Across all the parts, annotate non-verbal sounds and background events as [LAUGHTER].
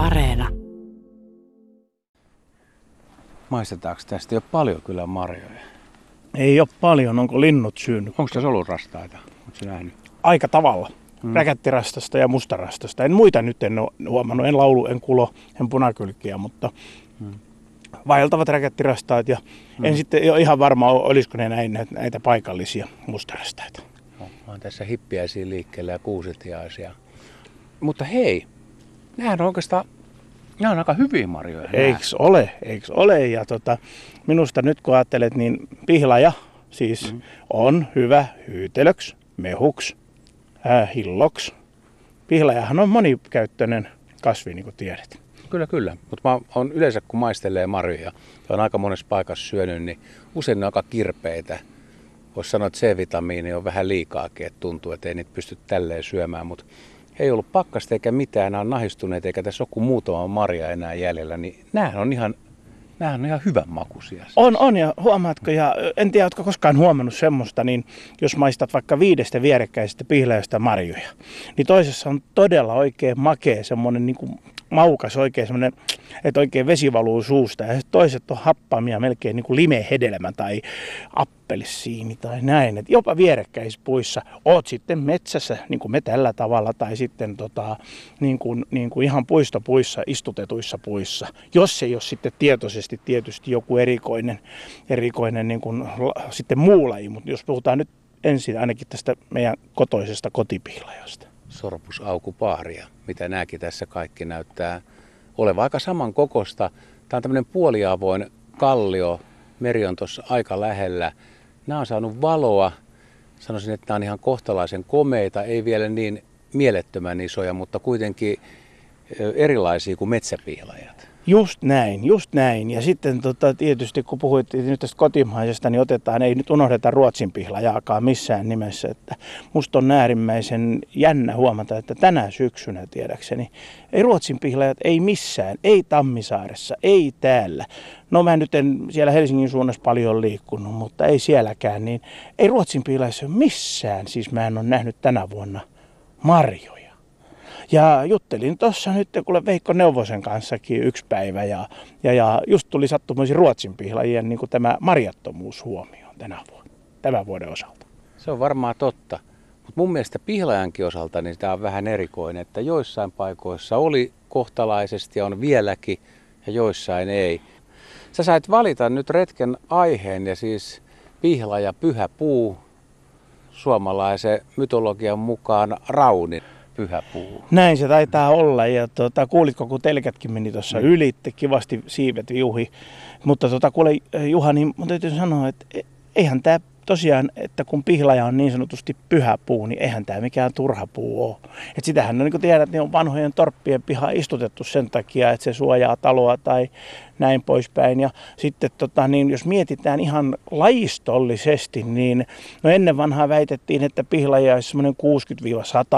Areena. Maistetaanko tästä jo paljon kyllä marjoja? Ei ole paljon, onko linnut syönyt? Onko tässä ollut rastaita? Oletko nähnyt? Aika tavalla. Hmm. Räkättirastasta ja mustarastasta. En muita nyt en ole huomannut, en laulu, en kulo, en punakylkiä, mutta hmm. vaeltavat räkättirastaat. Ja hmm. en sitten ole ihan varma, olisiko ne näin, näitä paikallisia mustarastaita. No, mä oon tässä hippiäisiä liikkeellä ja kuusetiaisia. Mutta hei, nehän on oikeastaan ne on aika hyviä marjoja. Eiks ole, eiks ole. Ja tota, minusta nyt kun ajattelet, niin pihlaja siis mm. on hyvä hyytelöks, mehuks, äh, hilloks. Pihlajahan on monikäyttöinen kasvi, niin kuin tiedät. Kyllä, kyllä. Mutta mä on yleensä kun maistelee marjoja ja on aika monessa paikassa syönyt, niin usein ne on aika kirpeitä. Voisi sanoa, että C-vitamiini on vähän liikaakin, että tuntuu, että ei niitä pysty tälleen syömään, mutta ei ollut pakkasta eikä mitään, nämä on nahistuneet eikä tässä ole kuin muutama marja enää jäljellä, niin nämähän on ihan, nämähän on ihan hyvän makuisia. On, on ja huomaatko, ja en tiedä, oletko koskaan huomannut semmoista, niin jos maistat vaikka viidestä vierekkäisestä pihlaista marjoja, niin toisessa on todella oikein makea semmoinen niin kuin maukas oikein semmoinen, että oikein vesi valuu suusta. Ja toiset on happamia melkein niin kuin limehedelmä tai appelsiini tai näin. Et jopa vierekkäisissä puissa oot sitten metsässä, niin kuin me tällä tavalla, tai sitten tota, niin kuin, niin kuin ihan puistopuissa, istutetuissa puissa. Jos ei ole sitten tietoisesti tietysti joku erikoinen, erikoinen niin kuin, sitten muu laji, mutta jos puhutaan nyt ensin ainakin tästä meidän kotoisesta kotipihlajasta sorpusaukupaaria, mitä nämäkin tässä kaikki näyttää olevan aika saman kokosta. Tämä on tämmöinen puoliavoin kallio, meri on tuossa aika lähellä. Nämä on saanut valoa, sanoisin, että nämä on ihan kohtalaisen komeita, ei vielä niin mielettömän isoja, mutta kuitenkin erilaisia kuin metsäpihlajat. Just näin, just näin. Ja sitten tota, tietysti kun puhuit nyt tästä kotimaisesta, niin otetaan, ei nyt unohdeta Ruotsin pihlajaakaan missään nimessä. Että musta on äärimmäisen jännä huomata, että tänä syksynä tiedäkseni, ei Ruotsin pihlajat, ei missään, ei Tammisaaressa, ei täällä. No mä nyt en siellä Helsingin suunnassa paljon liikkunut, mutta ei sielläkään, niin ei Ruotsin pihlajassa missään, siis mä en ole nähnyt tänä vuonna marjoja. Ja juttelin tuossa nyt kuule Veikko Neuvosen kanssakin yksi päivä ja, ja, ja just tuli sattumoisin Ruotsin pihlajien niin kuin tämä marjattomuus huomioon tänä vuonna, tämän vuoden osalta. Se on varmaan totta. Mutta mun mielestä pihlajankin osalta niin tämä on vähän erikoinen, että joissain paikoissa oli kohtalaisesti ja on vieläkin ja joissain ei. Sä sait valita nyt retken aiheen ja siis pihla ja pyhä puu suomalaisen mytologian mukaan raunin pyhä puu. Näin se taitaa olla ja tuota, kuulitko kun telkätkin meni tuossa mm. ylitte, kivasti siivet viuhi. Mutta tuota, kuule Juha, niin mun täytyy sanoa, että e, eihän tämä tosiaan, että kun pihlaja on niin sanotusti pyhä puu, niin eihän tämä mikään turha puu ole. Et sitähän on, niin kuin tiedät, niin on vanhojen torppien piha istutettu sen takia, että se suojaa taloa tai näin poispäin. Ja sitten tota, niin jos mietitään ihan lajistollisesti, niin no ennen vanhaa väitettiin, että pihlaja olisi semmoinen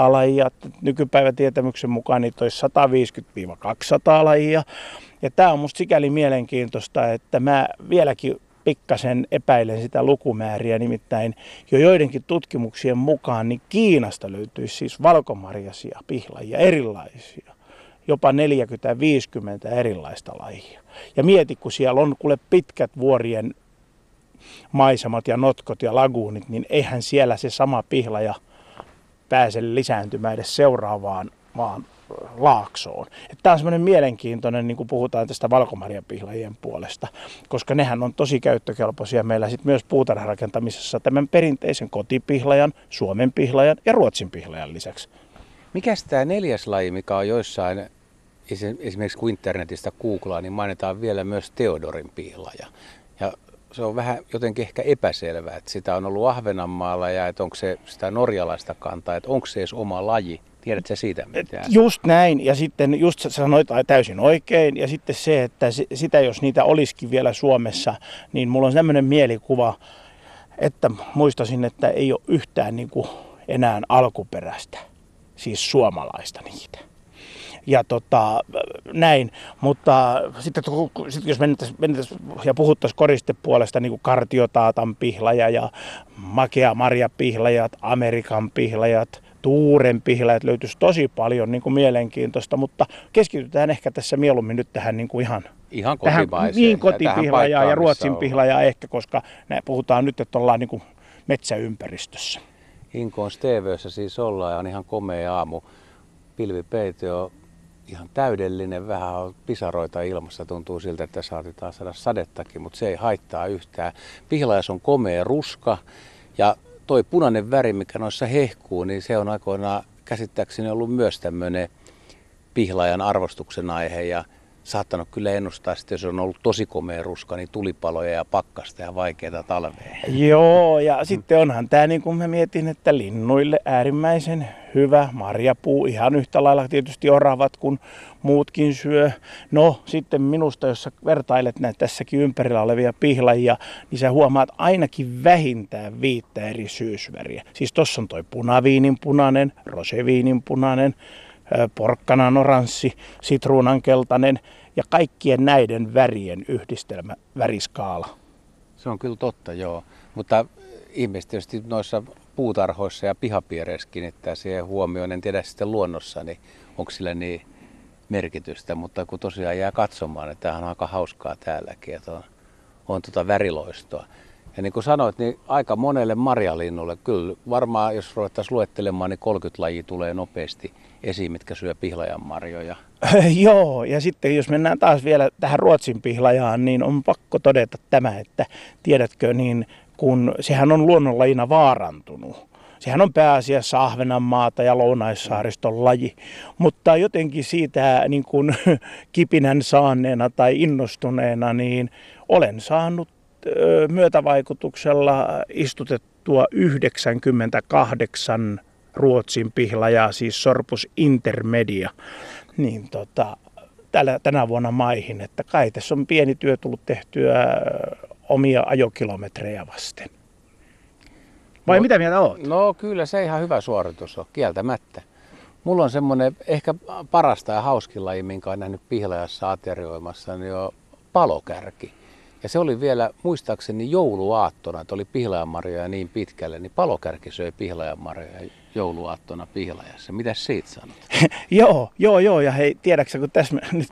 60-100 lajia. Nykypäivän tietämyksen mukaan niitä olisi 150-200 lajia. Ja tämä on musta sikäli mielenkiintoista, että mä vieläkin pikkasen epäilen sitä lukumääriä, nimittäin jo joidenkin tutkimuksien mukaan niin Kiinasta löytyisi siis valkomarjasia pihlajia erilaisia, jopa 40-50 erilaista lajia. Ja mieti, kun siellä on kuule pitkät vuorien maisemat ja notkot ja laguunit, niin eihän siellä se sama pihlaja pääse lisääntymään edes seuraavaan vaan laaksoon. Tämä on semmoinen mielenkiintoinen, niin kuin puhutaan tästä valkomarjapihlajien puolesta, koska nehän on tosi käyttökelpoisia meillä sit myös puutarharakentamisessa tämän perinteisen kotipihlajan, Suomen pihlajan ja Ruotsin pihlajan lisäksi. Mikä tämä neljäs laji, mikä on joissain, esimerkiksi kun internetistä googlaa, niin mainitaan vielä myös Teodorin pihlaja. Ja se on vähän jotenkin ehkä epäselvää, että sitä on ollut Ahvenanmaalla ja että onko se sitä norjalaista kantaa, että onko se edes oma laji Tiedätkö siitä mitään? Just näin, ja sitten just sanoit täysin oikein, ja sitten se, että sitä jos niitä olisikin vielä Suomessa, niin mulla on sellainen mielikuva, että muistasin, että ei ole yhtään niin kuin enää alkuperäistä, siis suomalaista niitä. Ja tota, näin, mutta sitten sit jos mennettäisiin mennettäis ja puhuttaisiin koristepuolesta, niin kuin kartiotaatan pihlaja ja makea marjapihlajat, Amerikan pihlajat, tuuren pihlajat löytyisi tosi paljon niin kuin mielenkiintoista, mutta keskitytään ehkä tässä mieluummin nyt tähän niin kuin ihan Ihan tähän niin ja kotipihlajaa ja missä ruotsin pihlajaa ehkä, koska nää puhutaan nyt, että ollaan niin kuin metsäympäristössä. Inkoon Stevössä siis ollaan ja on ihan komea aamu. Pilvipeite on ihan täydellinen, vähän on pisaroita ilmassa, tuntuu siltä, että saatetaan saada sadettakin, mutta se ei haittaa yhtään. Pihlajas on komea ruska ja toi punainen väri, mikä noissa hehkuu, niin se on aikoinaan käsittääkseni ollut myös tämmöinen pihlajan arvostuksen aihe. Ja saattanut kyllä ennustaa, että jos on ollut tosi komea ruska, niin tulipaloja ja pakkasta ja vaikeita talvea. Joo, ja sitten onhan tämä, niin kuin mä mietin, että linnuille äärimmäisen hyvä marjapuu, ihan yhtä lailla tietysti oravat kuin muutkin syö. No sitten minusta, jos sä vertailet näitä tässäkin ympärillä olevia pihlajia, niin sä huomaat ainakin vähintään viittä eri syysväriä. Siis tossa on toi punaviinin punainen, roseviinin punainen, porkkanan oranssi, sitruunan keltainen ja kaikkien näiden värien yhdistelmä väriskaala. Se on kyllä totta, joo. Mutta ihmiset tietysti noissa puutarhoissa ja pihapiereissä kiinnittää siihen huomioon. En tiedä sitten luonnossa, niin onko sillä niin merkitystä, mutta kun tosiaan jää katsomaan, niin tämähän on aika hauskaa täälläkin, että on, on tota väriloistoa. Ja niin kuin sanoit, niin aika monelle marjalinnulle, kyllä varmaan jos ruvettaisiin luettelemaan, niin 30 lajia tulee nopeasti esiin, mitkä syö pihlajan marjoja. [LAUGHS] Joo, ja sitten jos mennään taas vielä tähän Ruotsin pihlajaan, niin on pakko todeta tämä, että tiedätkö, niin kun sehän on luonnonlajina vaarantunut. Sehän on pääasiassa Ahvenanmaata ja Lounaissaariston laji, mutta jotenkin siitä niin kuin [LAUGHS] kipinän saaneena tai innostuneena, niin olen saanut myötävaikutuksella istutettua 98 Ruotsin pihlajaa, siis Sorpus intermedia, niin tota, tällä, tänä vuonna maihin, että kai tässä on pieni työ tullut tehtyä omia ajokilometrejä vasten. Vai No- mitä mieltä oot? No kyllä se ihan hyvä suoritus on, kieltämättä. Mulla on semmoinen ehkä parasta ja hauskin laji, minkä olen nähnyt pihlajassa aterioimassa, niin on palokärki. Ja se oli vielä muistaakseni jouluaattona, että oli pihlajanmarjoja niin pitkälle, niin palokärki söi pihlajanmarjoja jouluaattona pihlajassa. Mitäs siitä sanot? [LAUGHS] joo, joo, joo. Ja hei, tiedäksä, kun tässä [LAUGHS] nyt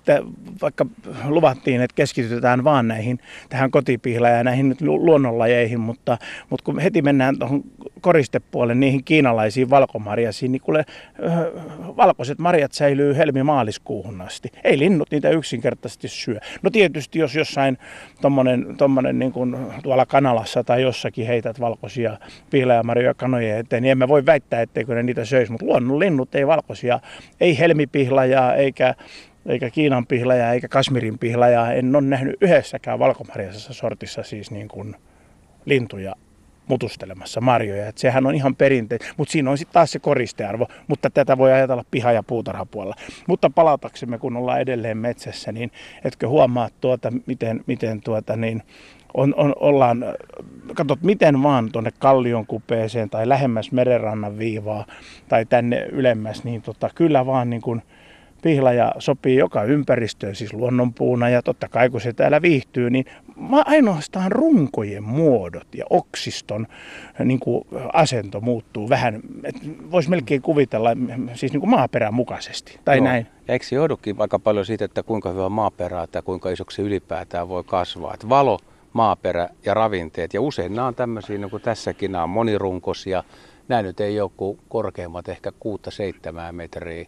vaikka luvattiin, että keskitytään vaan näihin, tähän kotipihlajaan ja näihin nyt lu- luonnonlajeihin, mutta, mutta kun heti mennään tuohon koristepuolelle, niihin kiinalaisiin valkomarjasiin, niin kuule, ö, valkoiset marjat säilyy helmi-maaliskuuhun asti. Ei linnut niitä yksinkertaisesti syö. No tietysti, jos jossain tommonen, tommonen niin kuin tuolla kanalassa tai jossakin heität valkoisia pihlajamarjoja kanojen eteen, niin emme voi väittää, etteikö ne niitä söisi, mutta luonnon linnut ei valkoisia, ei helmipihlajaa eikä, eikä Kiinan pihlajaa eikä Kasmirin pihlajaa. En ole nähnyt yhdessäkään valkomarjasessa sortissa siis niin kuin lintuja mutustelemassa marjoja. Et sehän on ihan perinteinen, mutta siinä on sitten taas se koristearvo, mutta tätä voi ajatella piha- ja puutarhapuolella. Mutta palataksemme, kun ollaan edelleen metsässä, niin etkö huomaa tuota, miten, miten tuota, niin on, on, ollaan, katsot miten vaan tuonne kallion kupeeseen tai lähemmäs merenrannan viivaa tai tänne ylemmäs, niin tota, kyllä vaan niin kuin pihlaja sopii joka ympäristöön, siis luonnonpuuna ja totta kai kun se täällä viihtyy, niin ainoastaan runkojen muodot ja oksiston niin kuin asento muuttuu vähän, voisi melkein kuvitella siis niin kuin maaperän mukaisesti tai Joo. näin. Ja eikö se johdukin aika paljon siitä, että kuinka hyvä maaperä tai kuinka isoksi ylipäätään voi kasvaa? Että valo, maaperä ja ravinteet. Ja usein nämä on tämmöisiä, niin kuin tässäkin, nämä on monirunkoisia. Nämä nyt ei ole kuin korkeimmat ehkä 6-7 metriä.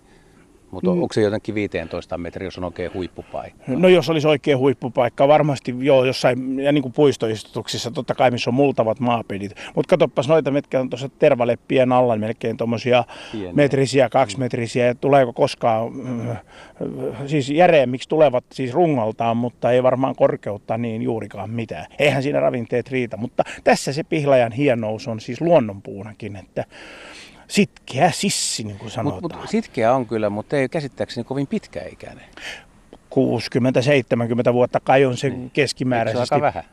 Mutta Mm. onko se jotenkin 15 metriä, jos on oikein huippupaikka? No jos olisi oikein huippupaikka, varmasti joo, jossain, ja niin kuin puistoistutuksissa, totta kai missä on multavat maapedit. Mutta katoppas noita, mitkä on tuossa tervaleppien alla, melkein tuommoisia metrisiä, kaksimetrisiä, ja tuleeko koskaan, mm, siis järeemmiksi tulevat siis rungoltaan, mutta ei varmaan korkeutta niin juurikaan mitään. Eihän siinä ravinteet riitä, mutta tässä se pihlajan hienous on siis luonnonpuunakin, että sitkeä sissi, niin kuin sanotaan. Mutta mut, sitkeä on kyllä, mutta ei käsittääkseni kovin pitkäikäinen. 60-70 vuotta kai on se Niin. keskimääräisesti. Se aika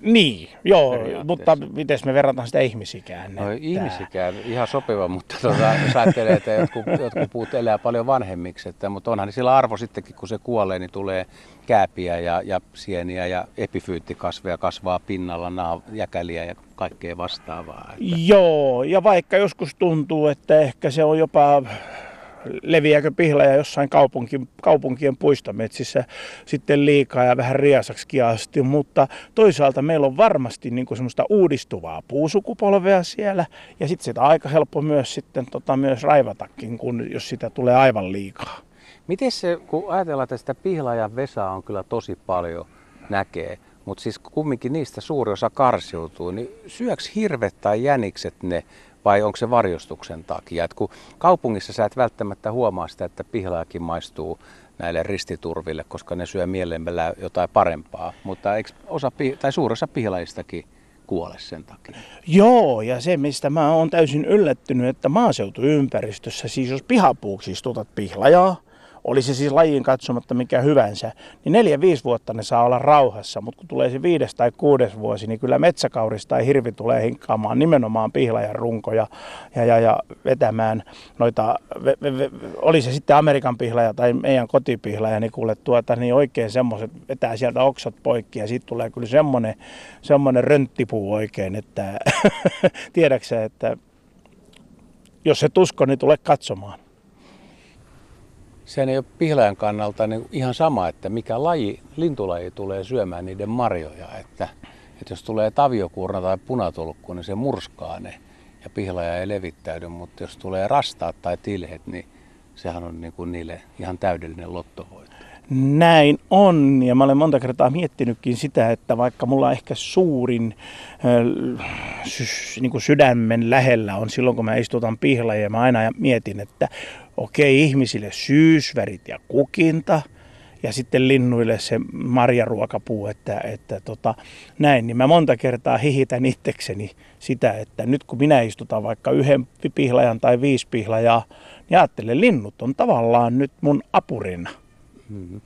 Niin, joo, mutta miten me verrataan sitä ihmisikään? No että- ihmisikään ihan sopiva, mutta tuota, jos ajattelee, että jotkut, jotkut puut elää paljon vanhemmiksi, että, mutta onhan sillä arvo sittenkin, kun se kuolee, niin tulee kääpiä ja, ja sieniä ja epifyyttikasveja kasvaa pinnalla, naa, jäkäliä ja kaikkea vastaavaa. Että, Joo, ja vaikka joskus tuntuu, että ehkä se on jopa leviääkö pihlaja jossain kaupunki, kaupunkien puistometsissä sitten liikaa ja vähän riesaksikin asti, mutta toisaalta meillä on varmasti niin kuin semmoista uudistuvaa puusukupolvea siellä ja sitten sitä aika helppo myös sitten tota, myös raivatakin, kun, jos sitä tulee aivan liikaa. Miten se, kun ajatellaan, että sitä pihlajan vesaa on kyllä tosi paljon näkee, mutta siis kumminkin niistä suuri osa karsiutuu, niin syöks hirvet tai jänikset ne vai onko se varjostuksen takia? Et kun kaupungissa sä et välttämättä huomaa sitä, että pihlaajakin maistuu näille ristiturville, koska ne syö mielellään jotain parempaa, mutta eikö osa, tai suurin osa pihlajistakin kuole sen takia? Joo, ja se mistä mä oon täysin yllättynyt, että maaseutuympäristössä, siis jos pihapuuksi istutat pihlajaa, oli se siis lajin katsomatta mikä hyvänsä, niin neljä, viisi vuotta ne saa olla rauhassa, mutta kun tulee se viides tai kuudes vuosi, niin kyllä metsäkauris tai hirvi tulee hinkkaamaan nimenomaan pihlajan runkoja ja, ja, ja vetämään noita, ve, ve, ve, oli se sitten Amerikan pihlaja tai meidän kotipihlaja, niin kuule tuota, niin oikein semmoiset vetää sieltä oksat poikki ja siitä tulee kyllä semmoinen, semmoinen rönttipuu oikein, että [LAUGHS] tiedäksä, että jos se tusko, niin tule katsomaan. Sehän ei ole pihlajan kannalta niin ihan sama, että mikä laji, lintulaji tulee syömään niiden marjoja. Että, että jos tulee taviokuurna tai punatulkku, niin se murskaa ne ja pihlaja ei levittäydy. Mutta jos tulee rastaat tai tilhet, niin sehän on niin kuin niille ihan täydellinen lottovoitto. Näin on, ja mä olen monta kertaa miettinytkin sitä, että vaikka mulla ehkä suurin niin kuin sydämen lähellä on silloin, kun mä istutan pihlajia, mä aina mietin, että okei, ihmisille syysvärit ja kukinta, ja sitten linnuille se marjaruokapuu, että, että tota, näin, niin mä monta kertaa hihitän itsekseni sitä, että nyt kun minä istutan vaikka yhden pihlajan tai viisi pihlajaa, niin ajattelen, linnut on tavallaan nyt mun apurina. Mm-hmm.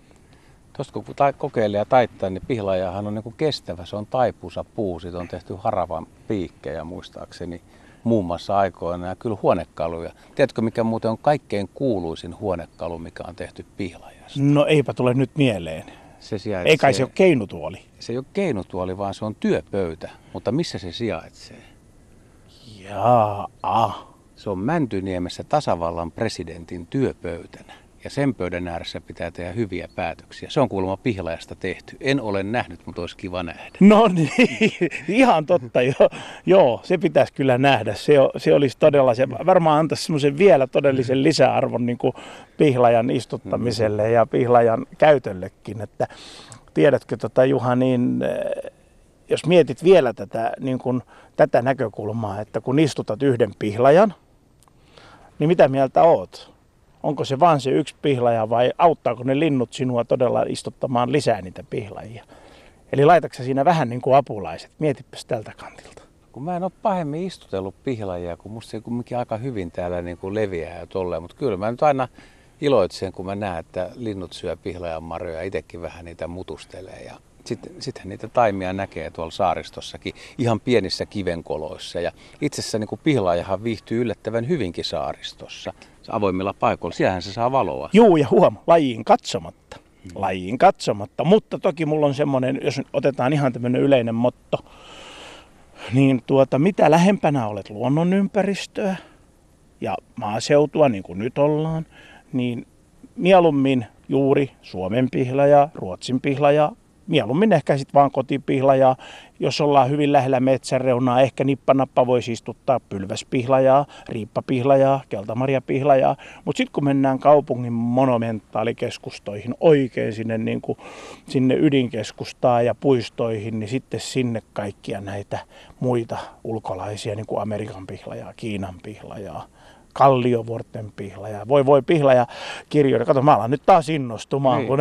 Tuosta kun kokeilee ja taittaa, niin pihlajahan on niin kestävä. Se on taipuisa puu. Siitä on tehty haravan piikkejä muistaakseni muun muassa aikoina ja kyllä huonekaluja. Tiedätkö mikä muuten on kaikkein kuuluisin huonekalu, mikä on tehty pihlajasta? No eipä tule nyt mieleen. Se sijaitsee, Ei kai se ole keinutuoli. se ei ole keinutuoli, vaan se on työpöytä. Mutta missä se sijaitsee? Jaa. Se on Mäntyniemessä tasavallan presidentin työpöytänä. Ja sen pöydän ääressä pitää tehdä hyviä päätöksiä. Se on kuulemma pihlajasta tehty. En ole nähnyt, mutta olisi kiva nähdä. No niin, [LAUGHS] ihan totta. Joo, joo se pitäisi kyllä nähdä. Se, se olisi todella, se varmaan antaisi semmoisen vielä todellisen lisäarvon niin kuin pihlajan istuttamiselle ja pihlajan käytöllekin. Että tiedätkö tota Juha, niin eh, jos mietit vielä tätä, niin kuin, tätä näkökulmaa, että kun istutat yhden pihlajan, niin mitä mieltä oot? Onko se vaan se yksi pihlaja vai auttaako ne linnut sinua todella istuttamaan lisää niitä pihlajia? Eli laitatko siinä vähän niin kuin apulaiset? Mietipäs tältä kantilta. Kun mä en ole pahemmin istutellut pihlajia, kun musta se kumminkin aika hyvin täällä niin kuin leviää ja tolleen. Mutta kyllä mä nyt aina iloitsen, kun mä näen, että linnut syö pihlajan marjoja ja itsekin vähän niitä mutustelee. Ja sitten sittenhän niitä taimia näkee tuolla saaristossakin ihan pienissä kivenkoloissa. Ja itse asiassa niin pihlaajahan viihtyy yllättävän hyvinkin saaristossa avoimilla paikoilla. Siellähän se saa valoa. Juu, ja huom, lajiin katsomatta. Lajiin katsomatta. Mutta toki mulla on semmoinen, jos otetaan ihan tämmöinen yleinen motto, niin tuota, mitä lähempänä olet luonnonympäristöä ja maaseutua, niin kuin nyt ollaan, niin mieluummin juuri Suomen pihlaja, Ruotsin pihlaja, mieluummin ehkä sitten vaan kotipihlajaa. Jos ollaan hyvin lähellä metsäreunaa, ehkä nippanappa voisi istuttaa pylväspihlajaa, riippapihlajaa, keltamarjapihlajaa. Mutta sitten kun mennään kaupungin monumentaalikeskustoihin oikein sinne, niin kuin, sinne ydinkeskustaan ja puistoihin, niin sitten sinne kaikkia näitä muita ulkolaisia, niin kuin Amerikan pihlajaa, Kiinan pihlajaa, Kalliovuorten pihlaja, voi voi pihlaja kirjoja. Kato, mä alan nyt taas innostumaan, niin. kun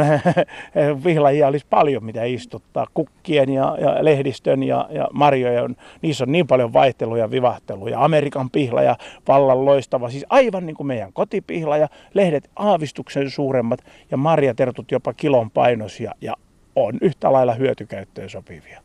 [LAUGHS] pihlajia olisi paljon mitä istuttaa. Kukkien ja, ja lehdistön ja, ja marjojen, niissä on niin paljon vaihteluja, vivahteluja. Amerikan pihlaja, vallan loistava, siis aivan niin kuin meidän kotipihlaja, lehdet aavistuksen suuremmat ja marjatertut jopa kilon painos ja, ja on yhtä lailla hyötykäyttöön sopivia.